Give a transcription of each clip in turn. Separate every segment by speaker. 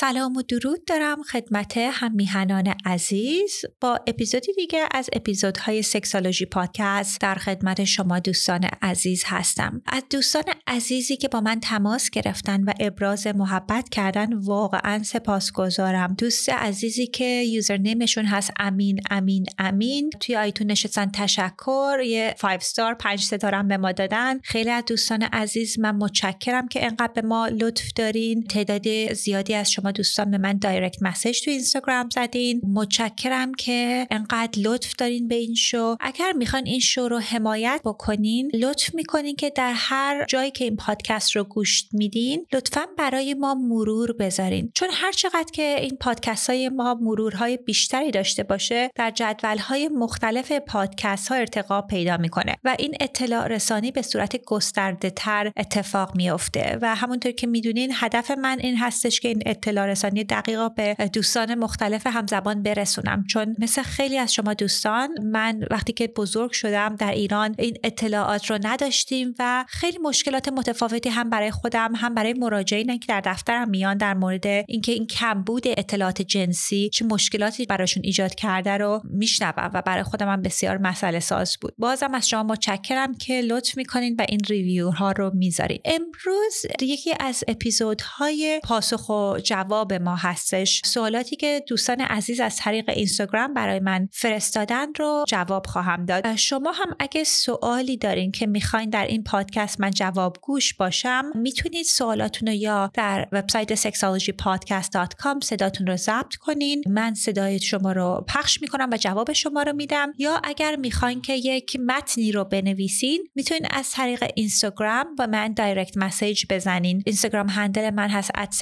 Speaker 1: سلام و درود دارم خدمت هم میهنان عزیز با اپیزودی دیگه از اپیزودهای Sexology پادکست در خدمت شما دوستان عزیز هستم. از دوستان عزیزی که با من تماس گرفتن و ابراز محبت کردن واقعا سپاسگزارم. دوست عزیزی که username شون هست امین امین امین. توی iTunes نشستن تشکر یه 5 star 5 ستاره به ما دادن. خیلی از دوستان عزیز من متشکرم که انقدر به ما لطف دارین. تعداد زیادی از شما دوستان به من direct message تو اینستاگرام زدین. متشکرم که انقدر لطف دارین به این شو. اگر می‌خوان این شو رو حمایت بکنین لطف می‌کنین که در هر جایی که این پادکست رو گوش میدین لطفا برای ما مرور بذارین. چون هر چقدر که این پادکست های ما مرورهای بیشتری داشته باشه در جدول های مختلف پادکست ها ارتقا پیدا می‌کنه و این اطلاع رسانی به صورت گسترده تر اتفاق میافته. و همونطور که می‌دونین هدف من این هستش که این اطلاع رسانی دقیقا به دوستان مختلف همزبان برسونم. چون مثل خیلی از شما دوستان من وقتی که بزرگ شدم در ایران این اطلاعات رو نداشتیم و خیلی مشکلات متفاوتی هم برای خودم هم برای مراجعین که در دفترم میان در مورد اینکه این کمبود اطلاعات جنسی چه مشکلاتی براشون ایجاد کرده رو میشنوم و برای خودم هم بسیار مسئله ساز بود. بازم از شما متشکرم که لطف می‌کنین و این ریویو ها رو می‌ذارین. امروز یکی از اپیزودهای پاسخ و جواب ما هستش. سوالاتی که دوستان عزیز از طریق اینستاگرام برای من فرستادن رو جواب خواهم داد. شما هم اگه سوالی دارین که می‌خواین در این پادکست من جواب گوش باشم می‌تونید سوالاتون رو یا در وبسایت sexologypodcast.com صداتون رو ضبط کنین. من صدای شما رو پخش می‌کنم و جواب شما رو میدم. یا اگر می‌خواین که یک متنی رو بنویسین می‌تونید از طریق اینستاگرام با من دایرکت مسیج بزنین. اینستاگرام هندل من هست at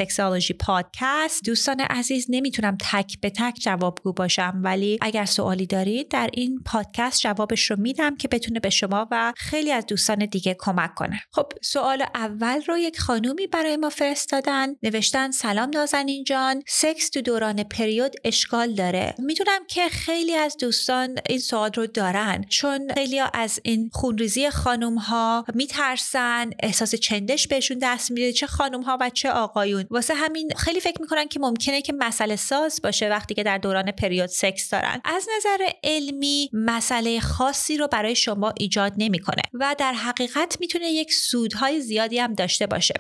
Speaker 1: پادکست. دوستان عزیز نمی‌تونم تک به تک جوابگو باشم ولی اگر سوالی دارید در این پادکست جوابش رو میدم که بتونه به شما و خیلی از دوستان دیگه کمک کنه. خب سوال اول رو یک خانومی برای ما فرستادن. نوشتن سلام نازنین جان سکس تو دوران پریود اشکال داره. می‌دونم که خیلی از دوستان این سوال رو دارن چون خیلی از این خونریزی خانم ها میترسن احساس چندش بهشون دست میده چه خانم ها و چه آقایون. واسه همین خیلی فکر می‌کنن که ممکنه که مسئله ساز باشه وقتی که در دوران پریود سکس دارن. از نظر علمی مسئله خاصی رو برای شما ایجاد نمی‌کنه و در حقیقت می‌تونه یک سودهای زیادی هم داشته باشه.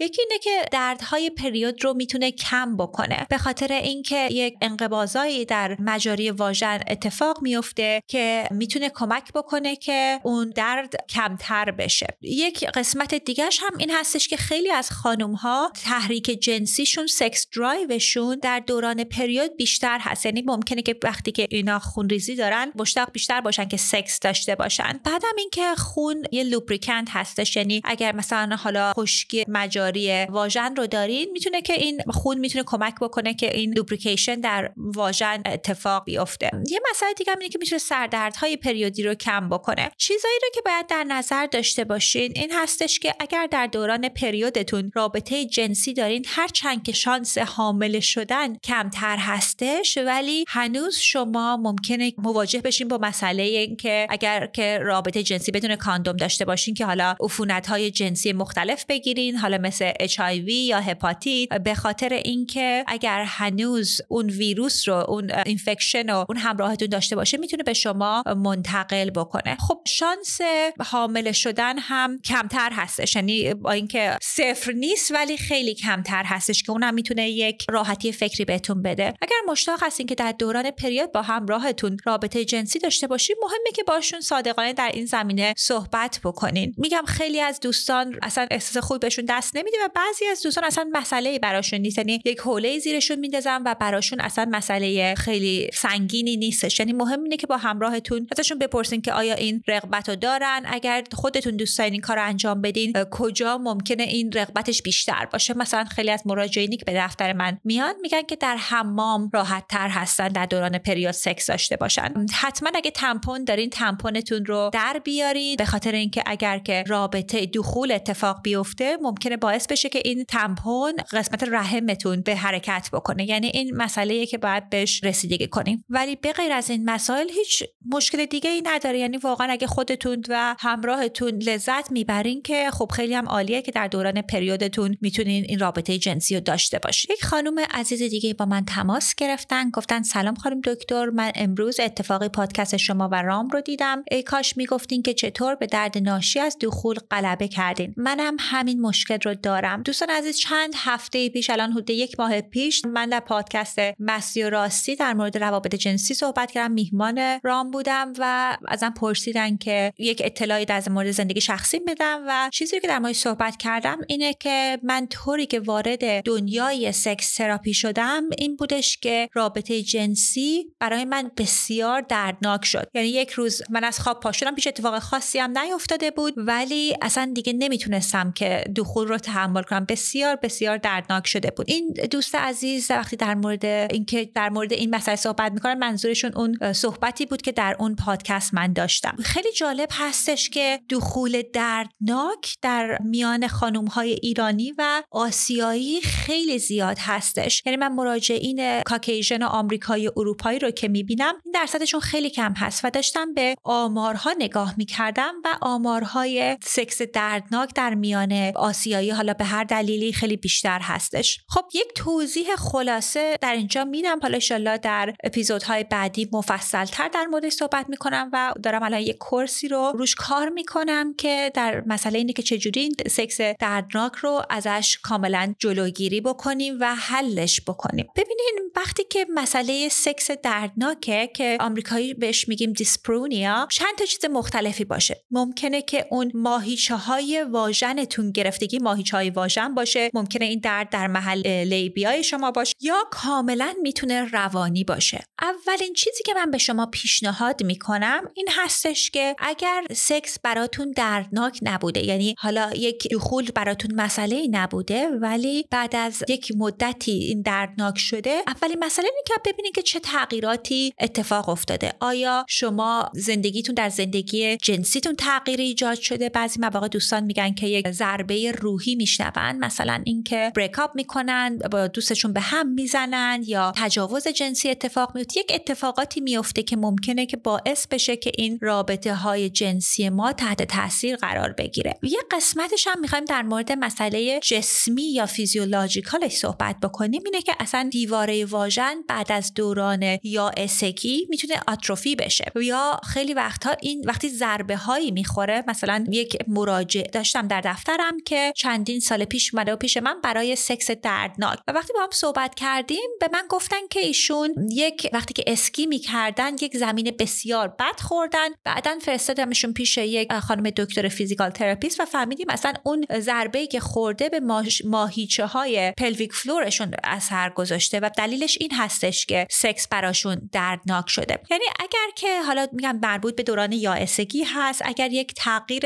Speaker 1: یکی اینه که دردهای پریود رو می‌تونه کم بکنه. به خاطر اینکه یک انقباضایی در مجاری واژن اتفاق میفته که می‌تونه کمک بکنه که اون درد کمتر بشه. یک قسمت دیگهش هم این هستش که خیلی از خانم ها تحریک جنسیشون sex drive شون در دوران پریود بیشتر هست. یعنی ممکنه که وقتی که اینا خونریزی دارن مشتاق بیشتر باشن که سکس داشته باشن. بعدم اینکه خون یه lubricant هستش. یعنی اگر مثلا حالا خشکی مجاری واژن رو دارین می‌تونه که این خون می‌تونه کمک بکنه که این lubrication در واژن اتفاق بیفته. یه مسئله دیگه اینه که می‌تونه سردردهای پریودی رو کم بکنه. چیزایی رو که باید در نظر داشته باشین این هستش که اگر در دوران پریودتون رابطه جنسی دارین هر چند که شانس حامله شدن کمتر هستش ولی هنوز شما ممکنه مواجه بشین با مسئله اینکه اگر که رابطه جنسی بدون کاندوم داشته باشین که حالا عفونت های جنسی مختلف بگیرین حالا مثل HIV یا هپاتیت به خاطر اینکه اگر هنوز اون ویروس رو اون infection و اون همراهتون داشته باشه می‌تونه به شما منتقل بکنه. خب شانس حامل شدن هم کمتر هستش یعنی با اینکه صفر نیست ولی خیلی کمتر هستش که اونم می‌تونه یک راحتی فکری بهتون بده. اگر مشتاق هستین که در دوران پریود با همراهتون رابطه جنسی داشته باشین مهمه که باشون صادقانه در این زمینه صحبت بکنین. میگم خیلی از دوستان اصلا احساس خوب بهشون دست نمیده و بعضی از دوستان اصلا مسئله براشون نیست. یعنی یک حوله زیرشون میندازن و براشون اصلا مسئله خیلی سنگینی نیستش. یعنی مهم اینه که با همراهتون ازشون بپرسین که آیا این رغبت رو دارن؟ اگر خودتون دوست دارین این کار انجام بدین کجا ممکنه این رغبتش بیشتر باشه؟ مثلا خیلی از مراجعینی به دفتر من میان میگن که در حمام راحت تر هستن در دوران پریود سکس داشته باشن. حتما اگه تمپون دارین تمپونتون رو در بیارید به خاطر اینکه اگر که رابطه دخول اتفاق بیفته ممکنه باعث بشه که این تمپون قسمت رحمتون به حرکت بکنه. یعنی این مسئله که باید بهش رسیدگی کنیم. ولی به غیر از این مسائل هیچ مشکل دیگه ای نداره. یعنی واقعا اگه خودتون و همراهتون لذت می‌برین که خب خیلی هم عالیه که در دوران پریودتون می‌تونین این رابطه جنسی رو داشته باشید یک خانم عزیز دیگه با من تماس گرفتن گفتن سلام خانم دکتر من امروز اتفاقی پادکست شما و رام رو دیدم. ای کاش می‌گفتین که چطور به درد ناشی از دخول غلبه کردین. منم همین مشکل رو دارم. دوستان عزیز چند هفته پیش الان حدود یک ماه پیش من در پادکست مستی و راستی در مورد روابط جنسی صحبت کردم. میهمان رام بودم و ازم پرسیدن که یک اطلاعی در مورد زندگی شخصی بدم و چیزی که در مورد صحبت کردم اینه که من طوری که وارد دنیای سکس تراپی شدم این بودش که رابطه جنسی برای من بسیار دردناک شد. یعنی یک روز من از خواب پا شدم پیش اتفاق خاصی هم نیفتاده بود ولی اصلا دیگه نمی‌تونستم که دخول رو تحمل کنم. بسیار بسیار دردناک شده بود. این دوست عزیز وقتی در مورد اینکه در مورد این مسئله صحبت می‌کنن منظورشون اون صحبتی بود که در اون پادکست من داشتم. خیلی جالب هستش که دخول دردناک در میان خانم های ایرانی و آسیایی خیلی زیاد هستش. یعنی من مراجعین کاکیژن و آمریکایی اروپایی رو که می‌بینم این درصدشون خیلی کم هست و داشتم به آمارها نگاه می‌کردم و آمارهای سکس دردناک در میان آسیایی حالا به هر دلیلی خیلی بیشتر هستش. خب یک توضیح خلاصه در اینجا میدم. حالا انشالله در اپیزودهای بعدی مفصلتر در مورد صحبت می‌کنم و دارم الان یک کورسی رو روش کار می‌کنم که در مسئله اینه که چجوری این سکس دردناک رو ازش کاملا جلوگیری بکنیم و حلش بکنیم. ببینین وقتی که مسئله سکس دردناکه که آمریکایی بهش میگیم دیسپرونیا چند تا چیز مختلفی باشه. ممکنه که اون ماهیچه های واژنتون گرفتگی ماهیچه های واژن باشه. ممکنه این درد در محل لیبیای شما باشه. یا کاملا می‌تونه روانی باشه. اولین چیزی که من به شما پیشنهاد می‌کنم این هستش که اگر سکس براتون دردناک نبوده یعنی حالا یک دخول براتون مسئله نبوده ولی بعد از یک مدتی این دردناک شده اولین مسئله اینه که ببینید که چه تغییراتی اتفاق افتاده. آیا شما زندگیتون در زندگی جنسیتون تغییری ایجاد شده؟ بعضی مواقع دوستان میگن که یک ضربه روحی میشنون مثلا اینکه بریک اپ می‌کنن با دوستشون به هم می‌زنن یا تجاوز جنسی اتفاق میفته یک اتفاقاتی میفته که ممکنه که باعث بشه که این رابطه های جنسی ما تحت تاثیر قرار بگیره. یه قسمتش هم می‌خوایم در مورد مسئله جسمی یا فیزیولوژیکالش صحبت بکنیم اینه که اصلا دیواره واژن بعد از دوران یا اسکی می‌تونه آتروفی بشه یا خیلی وقتها این وقتی ضربه هایی می‌خوره مثلا یک مراجع داشتم در دفترم که چندین سال پیش اومده و پیش من برای سکس دردناک و وقتی با هم صحبت کردیم به من گفتن که ایشون یک وقتی که اسکی می‌کردن یک زمین بسیار بد خوردن. بعدا فرستادمشون پیش یک خانم دکتر physical therapist و فهمیدیم مثلا اون ضربه که خورده به ماهیچه های pelvic floor شون اثر گذاشته و دلیلش این هستش که سکس براشون دردناک شده. یعنی اگر که حالا میگم مربوط به دوران یائسگی هست اگر یک تغییر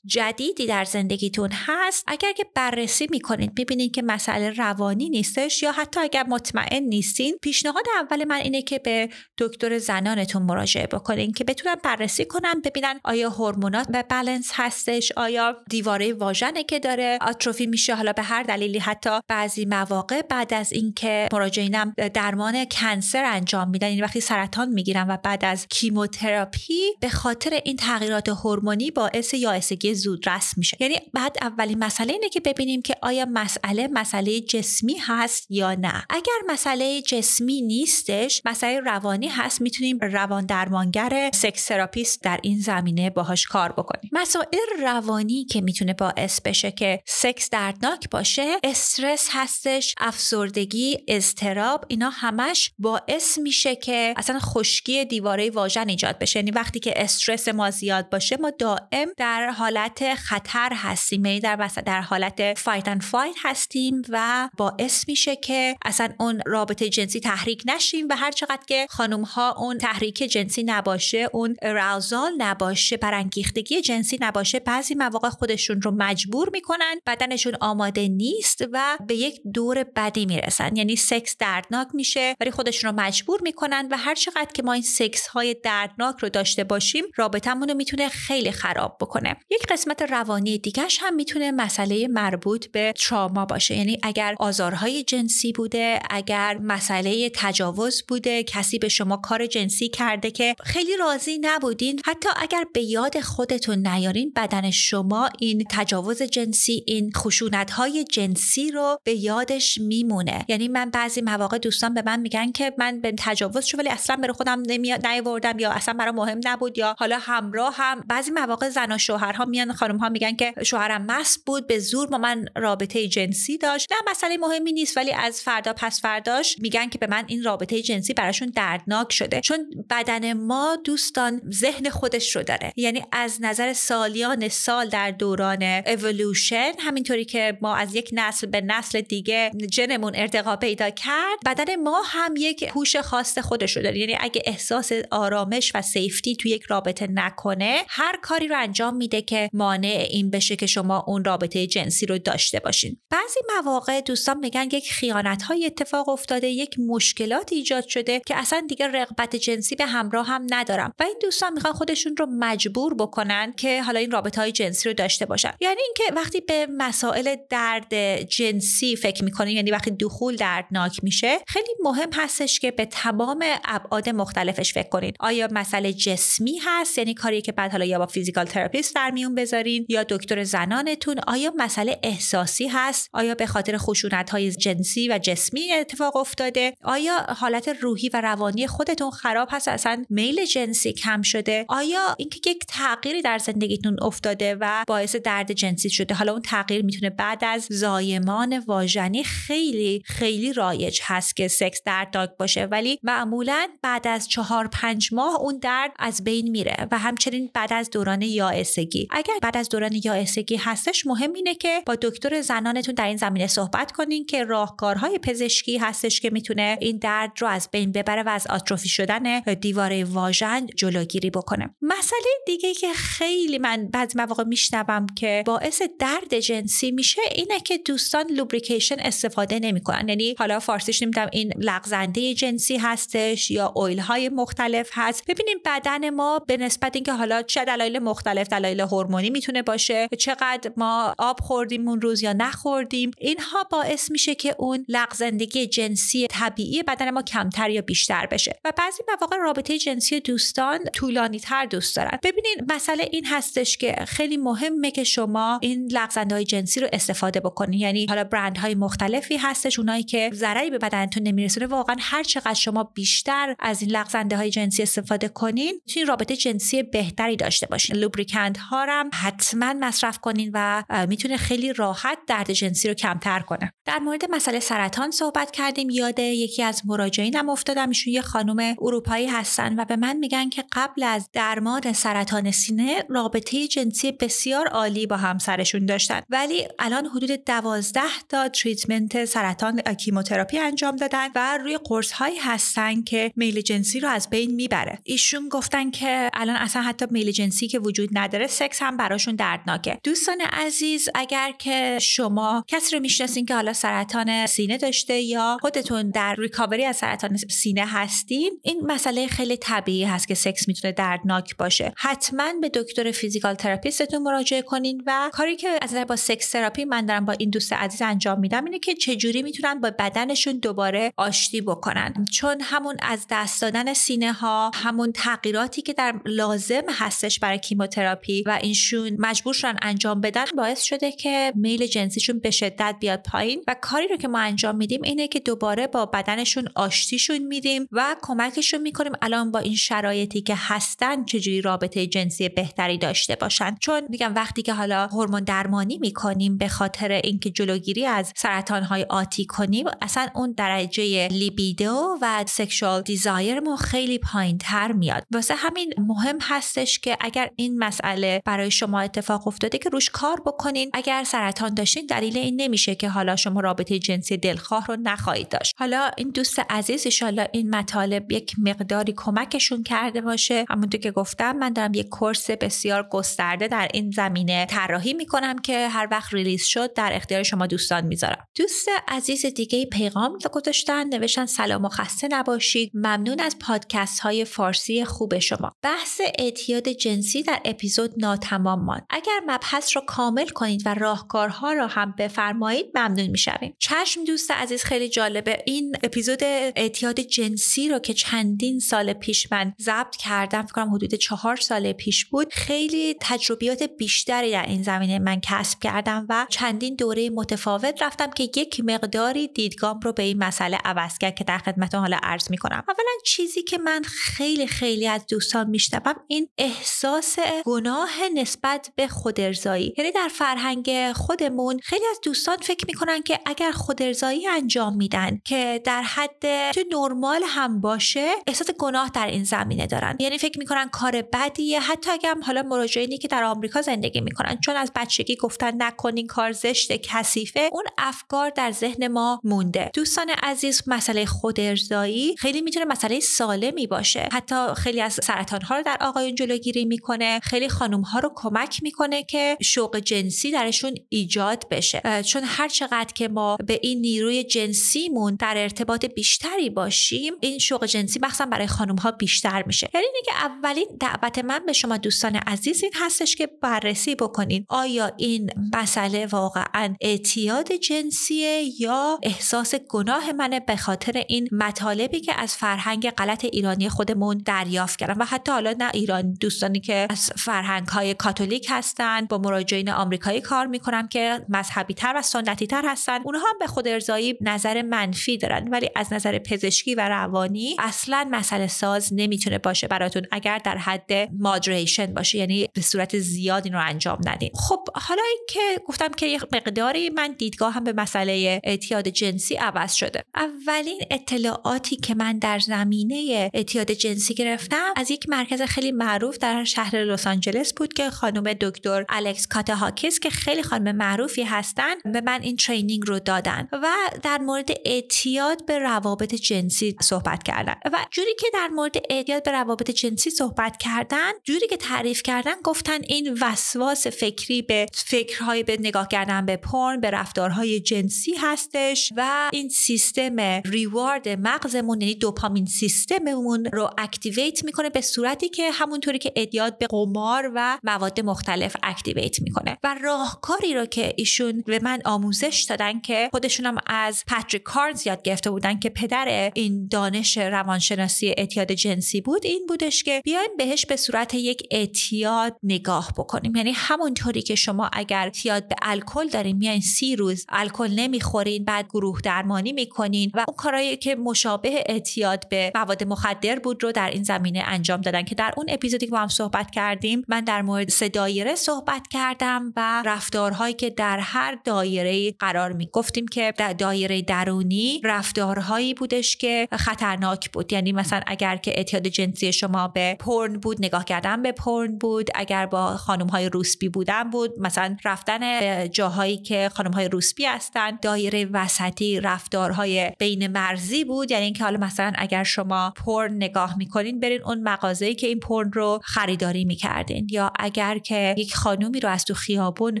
Speaker 1: جدیدی در زندگیتون هست اگر که بررسی می‌کنید ببینید که مسئله روانی نیستش یا حتی اگر مطمئن نیستین پیشنهاد اول من اینه که به دکتر زنانتون مراجعه بکنین که بتونن بررسی کنن ببینن آیا هورمونات به بالانس هستش آیا دیواره واژنه که داره آتروفی میشه حالا به هر دلیلی حتی بعضی مواقع بعد از اینکه مراجعینم درمان cancer انجام میدن این یعنی وقتی سرطان می‌گیرن و بعد از chemotherapy به خاطر این تغییرات هورمونی باعث یائسگی زودرس میشه. یعنی بعد اولین مسئله اینه که ببینیم که آیا مسئله مسئله جسمی هست یا نه. اگر مسئله جسمی نیستش مسئله روانی هست می‌تونیم روان درمانگر sex therapist در این زمینه باهاش کار بکنیم. مسائل روانی که می‌تونه باعث بشه که سکس دردناک باشه استرس هستش افسردگی اضطراب اینا همش باعث میشه که اصلا خشکی دیواره واژن ایجاد بشه. یعنی وقتی که استرس ما زیاد باشه ما دائم در حالت خطر هستیم. یعنی در در حالت fight and flight هستیم و باعث میشه که اصلا اون رابطه جنسی تحریک نشیم و هر چقدر که خانم ها اون تحریک جنسی نباشه اون arousal نباشه برانگیختگی جنسی نباشه بعضی مواقع خودشون رو مجبور می‌کنن بدنشون آماده نیست و به یک دور بدی می‌رسن. یعنی سکس دردناک میشه ولی خودشون رو مجبور می‌کنن و هر چقدر که ما این سکس های دردناک رو داشته باشیم رابطمون رو می‌تونه خیلی خراب بکنه. یک قسمت روانی دیگهش هم می‌تونه مسئله مربوط به تراما باشه. یعنی اگر آزارهای جنسی بوده اگر مسئله تجاوز بوده کسی به شما کار جنسی کرده که خیلی راضی نبودین حتی اگر به یاد خودتون نیارین بدن شما این تجاوز جنسی این خشونت های جنسی رو به یادش میمونه. یعنی من بعضی مواقع دوستان به من میگن که من به تجاوز شو ولی اصلا برای خودم نیوردم یا اصلا برای مهم نبود یا حالا همراه هم. بعضی مواقع زن و شوهرها میان خانم ها میگن که شوهرم مست بود به زور با من رابطه جنسی داشت. نه مسئله مهمی نیست ولی از فردا پس فرداش میگن که به من این رابطه جنسی براشون دردناک شده. چون بدن ما دوستان ذهن خودش رو داره. یعنی از نظر سالیان سال در دوران اولوشن همینطوری که ما از یک نسل به نسل دیگه جنمون ارتقا پیدا کرد بدن ما هم یک هوش خاص خودش رو داره. یعنی اگه احساس آرامش و سیفتی توی یک رابطه نکنه هر کاری رو انجام میده که مانع این بشه که شما اون رابطه جنسی رو داشته باشین. بعضی مواقع دوستان میگن یک خیانت های اتفاق افتاده یک مشکلات ایجاد شده که اصلا دیگه رغبت جنسی به همراه هم ندارم. و این دوستان می‌خوان خودشون رو مجبور بکنن که حالا این رابطه های جنسی رو داشته باشن. یعنی اینکه وقتی به مسائل درد جنسی فکر می‌کنین یعنی وقتی دخول دردناک میشه خیلی مهم هستش که به تمام ابعاد مختلفش فکر کنید. آیا مسئله جسمی هست؟ یعنی کاری که بعد حالا یا با physical therapist در میون بذارین یا دکتر زنانتون. آیا مسئله احساسی هست؟ آیا به خاطر خشونت های جنسی و جسمی اتفاق افتاده؟ آیا حالت روحی و روانی خودتون خراب هست؟ اصلا میل جنسی کم شده؟ آیا اینکه یک تغییری در زندگیتون افتاده و باعث درد جنسی شده؟ حالا اون تغییر می‌تونه بعد از زایمان واژنی خیلی خیلی رایج هست که سکس دردناک باشه. ولی معمولا بعد از چهار پنج ماه اون درد از بین میره و همچنین بعد از دوران یائسگی. اگر بعد از دوران یائسگی هستش مهم اینه که با دکتر زنانتون در این زمینه صحبت کنین که راهکارهای پزشکی هستش که می‌تونه این درد رو از بین ببره و از آتروفی شدن دیواره واژن جلوگیری بکنه. مسئله دیگه که خیلی من بعضی مواقع میشنوم که باعث درد جنسی میشه اینه که دوستان لوبریکیشن استفاده نمی‌کنن. یعنی حالا فارسیش نمی‌دونم این لغزنده جنسی هستش یا اویل های مختلف هست. ببینیم بدن ما به نسبت اینکه حالا چه دلایل مختلف دلایل هورمونی می‌تونه باشه چقدر ما آب خوردیم اون روز یا نخوردیم اینها باعث میشه که اون لغزندگی جنسی طبیعی بدن ما کمتر یا بیشتر بشه. و بعضی مواقع رابطه جنسی دوستان طولانی تر دوست دارن. ببینین مسئله این هستش که خیلی مهمه که شما این لغزنده های جنسی رو استفاده بکنین. یعنی حالا برند های مختلفی هستش اونایی که ضرری به بدنتون نمیرسونه. واقعا هر چقدر شما بیشتر از این لغزنده های جنسی استفاده کنین می‌تونین رابطه جنسی بهتری داشته باشین. لوبریکانت ها هم حتما مصرف کنین و می‌تونه خیلی راحت درد جنسی رو کمتر کنه. در مورد مسئله سرطان صحبت کردیم. یاد یکی از مراجعینم افتادم ایشون یه خانم اروپایی هستن و به من میگن که قبل از درمان سرطان سینه رابطه جنسی بسیار عالی با همسرشون داشتن. ولی الان حدود دوازده تا treatment سرطان chemotherapy انجام دادن و روی قرص هایی هستن که میل جنسی رو از بین می‌بره. ایشون گفتن که الان اصلا حتی میل جنسی که وجود نداره سکس هم براشون دردناکه. دوستان عزیز اگر که شما کسی رو می‌شناسین که حالا سرطان سینه داشته یا خودتون در ریکاوری از سرطان سینه هستین این مسئله خیلی طبیعی هست که سکس می‌تونه دردناک باشه. حتما به دکتر physical therapist تون مراجعه کنین و کاری که از با sex therapy من دارم با این دوست عزیز انجام میدم اینه که چجوری می‌تونن با بدنشون دوباره آشتی بکنن. چون همون از دست دادن سینه ها همون تغییراتی که در لازم هستش برای chemotherapy و ایشون مجبور شدن انجام بدن باعث شده که میل جنسیشون به شدت بیاد پایین. و کاری رو که ما انجام میدیم اینه که دوباره با بدنشون آشتیشون میدیم و کمکشون می‌کنیم الان با این شرایطی که هستن چجوری رابطه جنسی بهتری داشته باشن. چون میگم وقتی که حالا هورمون درمانی می‌کنیم به خاطر اینکه جلوگیری از سرطان های آتی کنیم. اصلا اون درجه libido و sexual desire مون خیلی پایین تر میاد. واسه همین مهم هستش که اگر این مسئله برای شما اتفاق افتاده که روش کار بکنین. اگر سرطان داشتین دلیل این نمیشه که حالا شما رابطه جنسی دلخواه رو نخواهید داشت. حالا این دوست عزیز ان این مطالب یک مقداری کمکشون کرده باشه. همونطور که گفتم من دارم یک کورس بسیار گسترده در این زمینه طراحی می‌کنم که هر وقت ریلیز شد در اختیار شما دوستان می‌ذارم. دارم. دوست عزیز دیگه پیغام گذاشتن نوشتن سلام و خسته نباشید. ممنون از پادکست های فارسی خوب شما. بحث اعتیاد جنسی در اپیزود ناتمام ماند. اگر مبحث رو کامل کنید و راهکارها را هم بفرمایید ممنون می‌شویم. چشم دوست عزیز خیلی جالبه. این اپیزود اعتیاد جنسی رو که چندین سال پیش من ضبط کردم فکر کنم حدود چهار سال پیش بود خیلی تجربیات بیشتری در این زمینه من کسب کردم و چندین دوره متفاوت رفتم که یک مقداری دیدگام رو به این مسئله عوض کرد که در خدمتتون حالا عرض می‌کنم. اولا چیزی که من خیلی خیلی از دوستان میشنوم این احساس گناه نسبت به خودارضایی یعنی در فرهنگ خودمون خیلی از دوستان فکر می‌کنن که اگر خودارضایی انجام میدن که در حد تو نرمال هم باشه احساس گناه در این زمینه دارن. یعنی فکر می‌کنن کار بدیه. حتی اگر حالا مراجعینی که در آمریکا زندگی می‌کنن چون از بچگی گفتن نکنین کار زشت کثیفه اون افکار در ذهن ما مونده. دوستان عزیز مسئله خودارضایی خیلی می‌تونه مسئله سالمی باشه. حتی خیلی از سرطان ها رو در آقایون جلوگیری می‌کنه. خیلی خانم ها رو کمک می‌کنه که شوق جنسی درشون ایجاد بشه. چون هر چقدر که ما به این نیروی جنسیمون در ارتباط بیشتری باشیم این شوق جنسی مخصوصا برای خانم ها بیشتر میشه. یعنی اینه که اولین دعوت من به شما دوستان عزیز این هستش که بررسی بکنین. آیا این مسئله واقعا اعتیاد جنسیه یا احساس گناه منه به خاطر این مطالبی که از فرهنگ غلط ایرانی خودمون دریافت کردم و حتی حالا نه ایران دوستانی که از فرهنگ های کاتولیک هستن با مراجعین آمریکایی کار می‌کنم که مذهبی تر و سنتی تر هستن. اونها هم به خود ارزایی نظر منفی دارن ولی از نظر پزشکی و روانی اصلا مسئله ساز نمی‌تونه باشه براتون اگر در حد مادریشن باشه یعنی به صورت زیاد این رو انجام ندین خب حالا اینکه گفتم که یه مقداری من دیدگاه به مسئله اعتیاد جنسی عوض شده. اولین اطلاعاتی که من در زمینه اعتیاد جنسی گرفتم از یک مرکز خیلی معروف در شهر لس آنجلس بود که خانم دکتر الکس کاتهاکیس که خیلی خانم معروفی هستن به من این ترینینگ رو دادن و در مورد اعتیاد به روابط جنسی صحبت کردن. و جوری که در مورد اعتیاد به روابط جنسی صحبت کردن جوری که تعریف کردن گفتن این وسواس فکری به فکرهای به نگاه کردن به پرن به رفتارهای جنسی هستش و این سیستم reward مغزمون یعنی دوپامین سیستممون رو activate می‌کنه به صورتی که همونطوری که اعتیاد به قمار و مواد مختلف activate می‌کنه. و راهکاری رو که ایشون به من آموزش دادن که خودشونم از پاتریک کارنز یاد گرفته بودن که پدر این دانش روانشناسی اعتیاد جنسی بود این بودش که بیایم بهش به صورت یک اعتیاد نگاه بکنیم. یعنی همونطوری که شما اگر اعتیاد به الکل دارین میایین سی روز الکل نمی‌خورین بعد گروه درمانی می‌کنین و اون کارهایی که مشابه اعتیاد به مواد مخدر بود رو در این زمینه انجام دادن که در اون اپیزودی که با هم صحبت کردیم من در مورد سه دایره صحبت کردم و رفتارهایی که در هر دایره قرار می گفتیم که در دایره درونی رفتارهایی بودش که خطرناک بود. یعنی مثلا اگر که اعتیاد جنسی شما به پرن بود نگاه کردن به پرن بود. اگر با خانم های روسبی بودن بود مثلا رفتن جاهایی که خانم های روسبی هستن. دایره وسطی رفتارهای بین مرزی بود. یعنی اینکه حالا مثلا اگر شما پرن نگاه می‌کنین برین اون مغازه‌ای که این پرن رو خریداری می‌کردین. یا اگر که یک خانومی رو از تو خیابون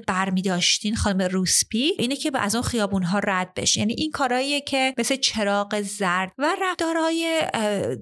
Speaker 1: برمی داشتین خانم روسپی اینه که از اون خیابون ها رد بشین. یعنی این کارهاییه که مثل چراغ زرد و رفتارهای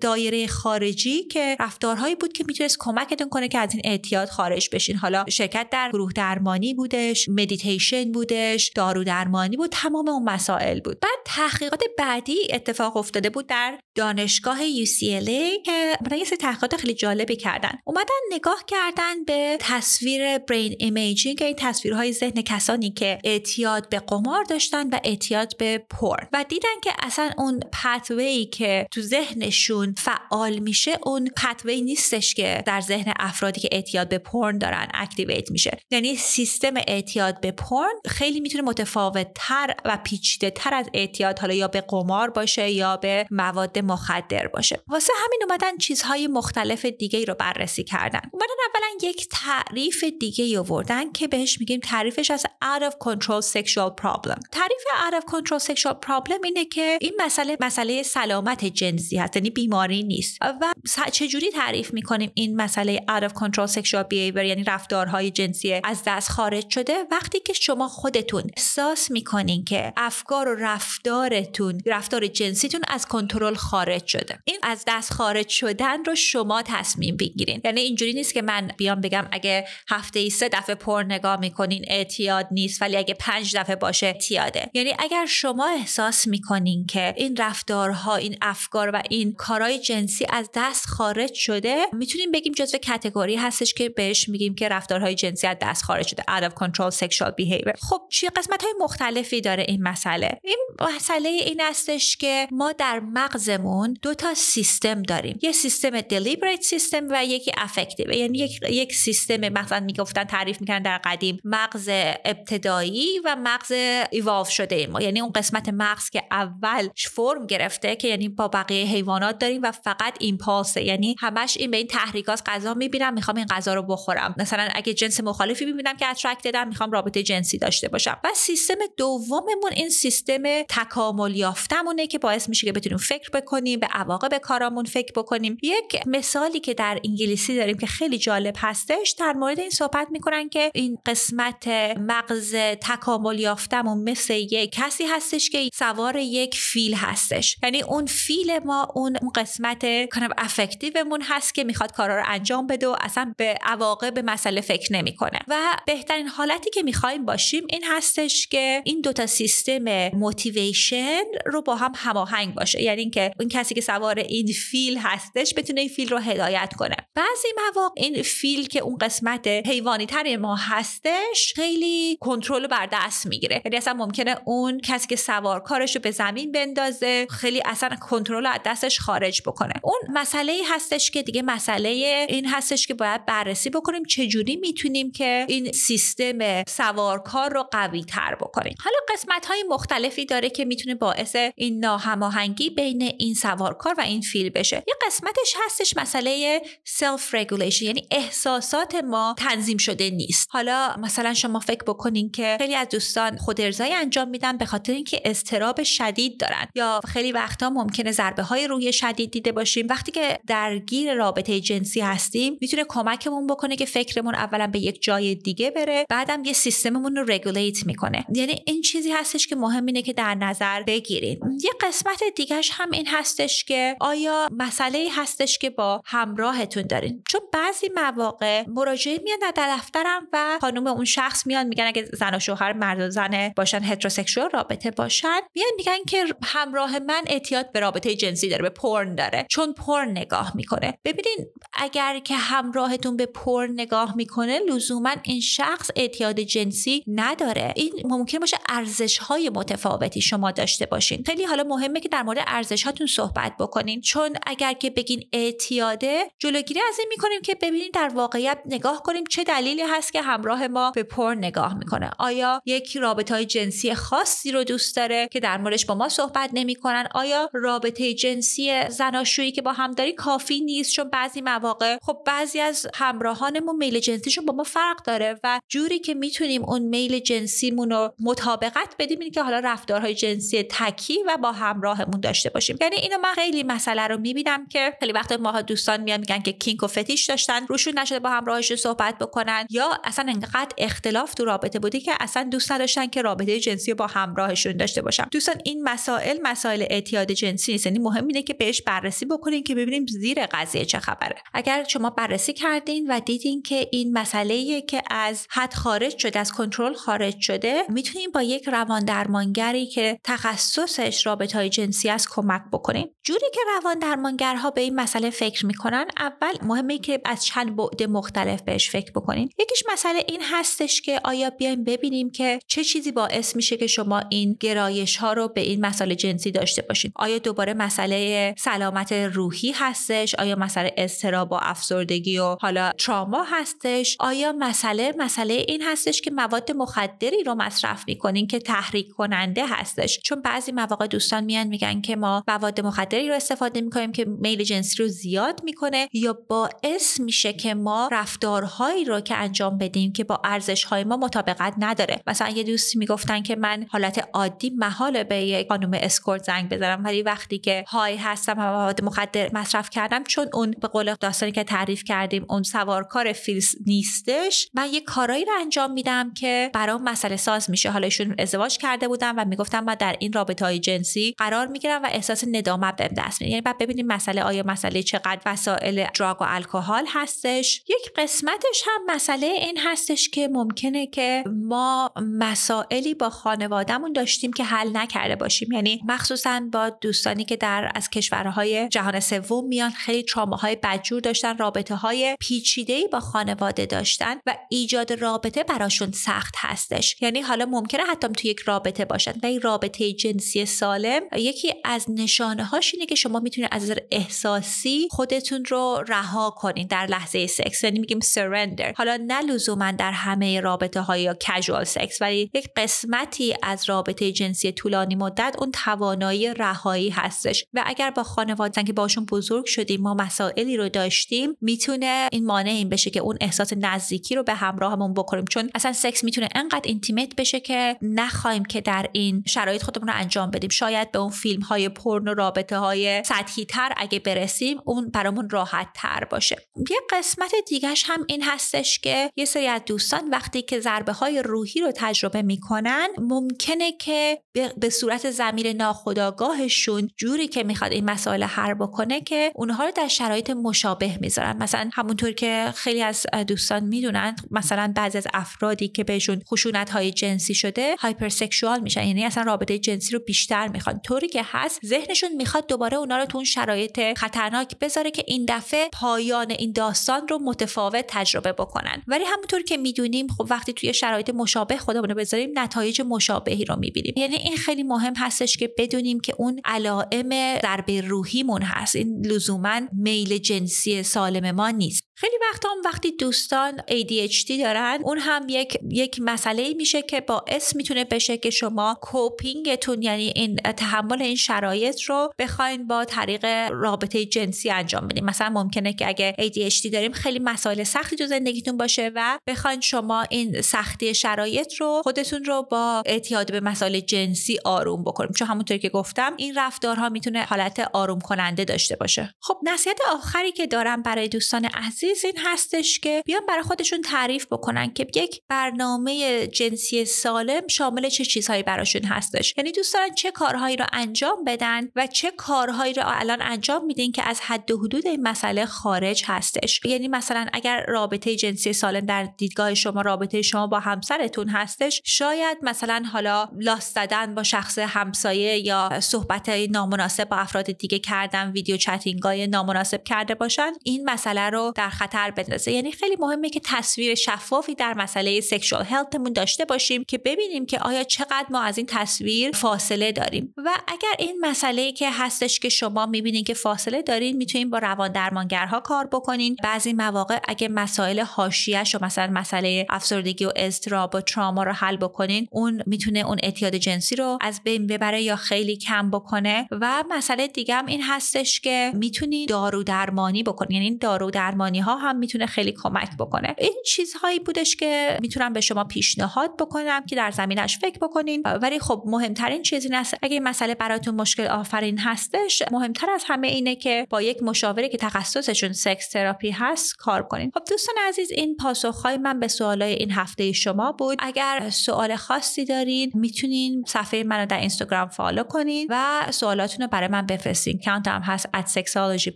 Speaker 1: دایره خارجی که رفتارهایی بود که می‌تونست کمکتون کنه که از این اعتیاد خارج بشین. حالا شرکت در گروه درمانی بودش مدیتیشن بودش دارو درمانی بود تمام اون مسائل بود. بعد تحقیقات بعدی اتفاق افتاده بود در دانشگاه UCLA که یه سری تحقیقات خیلی جالبی کردن. اومدن نگاه کردن به تصویر brain imaging این تصویرهای ذهن کسانی که اعتیاد به قمار داشتن و اعتیاد به پورن و دیدن که اصلا اون pathway که تو ذهنشون فعال میشه اون pathway نیستش که در ذهن افرادی که اعتیاد به پورن دارن activate میشه. یعنی سیستم اعتیاد به پورن خیلی می‌تونه متفاوت تر و پیچیده تر از اعتیاد حالا یا به قمار باشه یا به مواد مخدر باشه. واسه همین اومدن چیزهای مختلف دیگه رو بررسی کردن. اومدن اولا یک تعریف دیگه آوردن که بهش میگیم تعریفش از out of control sexual problem. تعریف out of control sexual problem اینه که این مسئله مسئله سلامت جنسی هست یعنی بیماری نیست. و چجوری تعریف می‌کنیم این مسئله out of control sexual behavior یعنی رفتارهای جنسی از دست خارج شده؟ وقتی که شما خودتون احساس می‌کنین که افکار و رفتارتون رفتار جنسیتون از کنترل خارج شده. این از دست خارج شدن رو شما تصمیم بگیرین. یعنی اینجوری نیست که من بیام بگم اگه هفته ای سه دفعه پر نگاه می‌کنین اعتیاد نیست ولی اگه پنج دفعه باشه اعتیاده. یعنی اگر شما احساس می‌کنین که این رفتارها این افکار و این کارهای جنسی از دست خارج شده می‌تونیم بگیم جزو کتگوری هستش که بهش میگیم که رفتارهای جنسی از دست خارج شده. Out of control sexual behavior. خب چی؟ قسمت های مختلفی داره این مسئله. این مسئله این هستش که ما در مغزمون دو تا سیستم داریم. یه سیستم deliberate system و یکی affective یعنی یک, یک سیستم مثلا می‌گفتن تعریف می‌کنن در قدیم مغز ابتدایی و مغز ایوالو شده ما یعنی اون قسمت مغز که اول فرم گرفته که یعنی با بقیه حیوانات داریم و فقط impulse ه یعنی همش این به این تحریکات غذا می‌بینم می‌خوام این غذا رو بخورم. مثلا اگه جنس مخالفی می‌بینم که attracted م می‌خوام رابطه جنسی داشته باشم. و سیستم دوممون این سیستم تکامل یافتمونه که باعث میشه که بتونیم فکر بکنیم به عواقب کارامون فکر بکنیم. یک مثالی که در انگلیسی داریم که خیلی جالب هستش در مورد این صحبت می‌کنن که این قسمت مغز تکامل یافتمون مثل یک کسی هستش که سوار یک فیل هستش. یعنی اون فیل ما اون قسمت کنم affective مون هست که می‌خواد کارا رو انجام بده و اصلا به عواقب مسئله فکر نمی‌کنه. و بهترین حالتی که می‌خوایم باشیم این هستش که این دوتا سیستم motivation رو با هم هماهنگ باشه. یعنی اینکه اون کسی که سوار این فیل هستش بتونه این فیل رو هدایت کنه. بعضی مواقع این فیل که اون قسمت حیوانی تر ما هستش خیلی کنترل بر دست می‌گیره. یعنی اصلا ممکنه اون کسی که سوار کارش رو به زمین بندازه خیلی اصلا کنترل از دستش خارج بکنه. اون مسئله ای هستش که دیگه مسئله این هستش که باید بررسی بکنیم چجوری می‌تونیم که این سیستم سوارکار رو قوی تر بکنیم. حالا قسمت های مختلفی داره که می‌تونه باعث این ناهماهنگی بین این سوارکار و این فیل بشه. یه قسمتش هستش مسئله self regulation یعنی احساسات ما تنظیم شده نیست. حالا مثلا شما فکر بکنین که خیلی از دوستان خود ارضایی انجام میدن به خاطر اینکه اضطراب شدید دارن. یا خیلی وقتا ممکنه ضربه های روحی شدید دیده باشیم. وقتی که درگیر رابطه جنسی هستیم می‌تونه کمکمون بکنه که فکرمون اولا به یک جای دیگه بره بعدم یه سیستممون رو رگولیت می‌کنه. یعنی این چیزی هستش که مهم اینه که در نظر بگیرید یه قسمت دیگهش هم این هستش که آیا مسئله هستش که با همراهتون دارین. چون بعضی مواقع مراجعه میان در دفترم و خانم اون شخص میان میگن اگه زن و شوهر مرد و زن باشن هتروسکسوال رابطه باشن. میان میگن که همراه من اعتیاد به رابطه جنسی داره به پرن داره. چون پرن نگاه می‌کنه. ببینین اگر که همراهتون به پرن نگاه می‌کنه لزوما این شخص اعتیاد جنسی نداره. این ممکن ارزش های متفاوتی شما داشته باشین. خیلی حالا مهمه که در مورد ارزش هاتون صحبت بکنین. چون اگر که بگین اعتیاده جلوگیری از این می‌کنیم که ببینین در واقعیت نگاه کنیم چه دلیلی هست که همراه ما به پر نگاه می‌کنه. آیا یک رابطه های جنسی خاصی رو دوست داره که در موردش با ما صحبت نمی‌کنن؟ آیا رابطه جنسی زناشویی که با هم داری کافی نیست؟ چون بعضی مواقع خب بعضی از همراهانمون میل جنسیشون با ما فرق داره و جوری که می‌تونیم اون میل جنسیمون رو مطابقت بدیم که حالا رفتارهای جنسی تکی و با همراهمون داشته باشیم. یعنی اینو من خیلی مسئله رو می‌بینم که خیلی وقت ما دوستان میان میگن که کینک و فتیش داشتن روشون نشده با همراهشون صحبت بکنن یا اصلا انقدر اختلاف تو رابطه بوده که اصلا دوست نداشتن که رابطه جنسی با همراهشون داشته باشن. دوستان این مسائل مسائل اعتیاد جنسی نیست. یعنی مهم اینه که بهش بررسی بکنین که ببینیم زیر قضیه چه خبره. اگر شما بررسی کردین و دیدین که این مسئله که از حد خارج شده از کنترل خارج شده می‌تونین با یک روان درمانگری که تخصصش رابطه های جنسی است کمک بکنین جوری که روان درمانگرها به این مسئله فکر می‌کنن اول مهمه که از چند بعد مختلف بهش فکر بکنین. یکیش مسئله این هستش که آیا بیایم ببینیم که چه چیزی باعث میشه که شما این گرایش ها رو به این مسئله جنسی داشته باشین. آیا دوباره مسئله سلامت روحی هستش؟ آیا مسئله استراب و افسردگی و حالا تراما هستش؟ آیا مسئله مسئله این هستش که مواد مخدری رو مصرف می‌کنین که تحریک کننده هستش. چون بعضی مواقع دوستان میان میگن که ما مواد مخدری رو استفاده می‌کنیم که میل جنسی رو زیاد می‌کنه یا باعث میشه که ما رفتارهایی رو که انجام بدیم که با ارزش های ما مطابقت نداره. مثلا یه دوستی می‌گفتن که من حالت عادی محال به یک خانم اسکورت زنگ بزنم ولی وقتی که های هستم و مواد مخدر مصرف کردم چون اون به قول داستانی که تعریف کردیم اون سوارکار فیلس نیستش من یه کارایی رو انجام میدم که برام مسئله ساز میشه. حالا ایشون ازدواج کرده بودن و می‌گفتن من در این رابطه های جنسی قرار می‌گیرم و احساس ندامت بهم دست میده. یعنی بعد ببینیم مسئله آیا مسئله چقدر وسایل دراگ و الکل هستش. یک قسمتش هم مسئله این هستش که ممکنه که ما مسائلی با خانوادهمون داشتیم که حل نکرده باشیم. یعنی مخصوصا با دوستانی که در از کشورهای جهان سوم میان خیلی تراماهای بدجور داشتن رابطه های پیچیده با خانواده داشتن و ایجاد رابطه براشون سخت هستش. یعنی حالا ممکنه حتی تو یک رابطه باشن. و این رابطه جنسی سالم یکی از نشانه هاش اینه که شما می‌تونید از نظر احساسی خودتون رو رها کنین در لحظه سکس. یعنی میگیم surrender حالا نه لزوما در همه رابطه های یا casual sex ولی یک قسمتی از رابطه جنسی طولانی مدت اون توانایی رهایی هستش. و اگر با خانواده که باشون بزرگ شدیم ما مسائلی رو داشتیم می‌تونه این مانع این بشه که اون احساس نزدیکی رو به همراهمون بکنیم. چون اصلا سکس می‌تونه انقدر intimate بشه که نخواهیم که در این شرایط خودمون رو انجام بدیم. شاید به اون فیلم های پرن و رابطه های سطحی تر اگه برسیم اون برامون راحت تر باشه. یه قسمت دیگهش هم این هستش که یه سری از دوستان وقتی که ضربه های روحی رو تجربه می‌کنن ممکنه که به صورت زمیر ناخودآگاهشون جوری که می‌خواد این مسائل حل بکنه که اونها رو در شرایط مشابه می‌ذارن. مثلا همونطور که خیلی از دوستان می‌دونن مثلا بعضی از افرادی که بهشون خشونت های جنسی شده هایپرسکشوال میشن. یعنی اصلا رابطه جنسی رو بیشتر می‌خوان. طوری که هست ذهنشون می‌خواد دوباره اونا رو تو اون شرایط خطرناک بذاره که این دفعه پایان این داستان رو متفاوت تجربه بکنن. ولی همونطور که می‌دونیم خب وقتی توی شرایط مشابه خودمون رو بذاریم نتایج مشابهی رو می‌بینیم. یعنی این خیلی مهم هستش که بدونیم که اون علائم ضربه روحیمون هست. این لزوما میل جنسی سالم ما نیست. خیلی وقت هم وقتی دوستان ADHD دارن اون هم یک یک مسئله میشه که باعث می‌تونه بشه که شما کوپینگتون یعنی این تحمل این شرایط رو بخواین با طریق رابطه جنسی انجام بدیم مثلا ممکنه که اگه ADHD داریم خیلی مسائل سختی تو زندگیتون باشه و بخواین شما این سختی شرایط رو خودتون رو با اعتیاد به مسائل جنسی آروم بکنیم. چون همونطوری که گفتم این رفتارها می‌تونه حالت آروم کننده داشته باشه. خب نصیحت آخری که دارم برای دوستان عزیز این هستش که بیان برای خودشون تعریف بکنن که یک برنامه جنسی سالم شامل چه چیزهایی براشون هستش. یعنی دوست دارن چه کارهایی رو انجام بدن و چه کارهایی رو الان انجام میدین که از حد و حدود این مسئله خارج هستش. یعنی مثلا اگر رابطه جنسی سالم در دیدگاه شما رابطه شما با همسرتون هستش شاید مثلا حالا لاست زدن با شخص همسایه یا صحبت نامناسب با افراد دیگه کردن ویدیو چتینگای نامناسب کرده باشن این مسئله رو در خطر بندازه. یعنی خیلی مهمه که تصویر شفافی در مسئله سکشوال هلتمون داشته باشیم که ببینیم که آیا چقدر ما از این تصویر فاصله داریم. و اگر این مسئله که هستش که شما می‌بینید که فاصله دارین می‌تونین با روان درمانگرها کار بکنین. بعضی مواقع اگه مسائل حاشیه‌اش و مثلا مسئله افسردگی و اضطراب و تراما رو حل بکنین اون می‌تونه اون اعتیاد جنسی رو از بین ببره یا خیلی کم بکنه. و مسئله دیگه هم این هستش که می‌تونی دارو درمانی بکنی یعنی دارو درمانی ها هم می‌تونه خیلی کمک بکنه. این چیزهایی بودش که می‌تونم به شما پیشنهاد بکنم که در زمینش فکر بکنین. ولی خب مهمترین چیزی این است. اگه مسئله براتون مشکل آفرین هستش مهمتر از همه اینه که با یک مشاوری که تخصصشون sex therapy هست کار کنین. خب دوستان عزیز این پاسخهای من به سوالای این هفته شما بود. اگر سوال خاصی دارین می‌تونین صفحه منو در اینستاگرام follow کنین و سوالاتون رو برای من بفرستین. کانت هم هست at sexology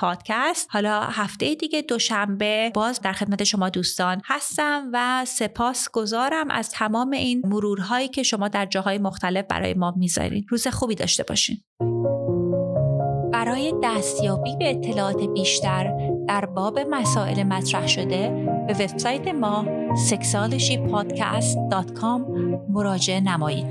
Speaker 1: podcast حالا هفته دیگه دوشنبه باز در خدمت شما دوستان هستم و سپاس گذارم از تمام این مرورهایی که شما در جاهای مختلف برای ما می‌ذارین روز خوبی داشته باشین برای دستیابی به اطلاعات بیشتر در باب مسائل مطرح شده به وبسایت ما sexualshypodcast.com مراجعه نمایید.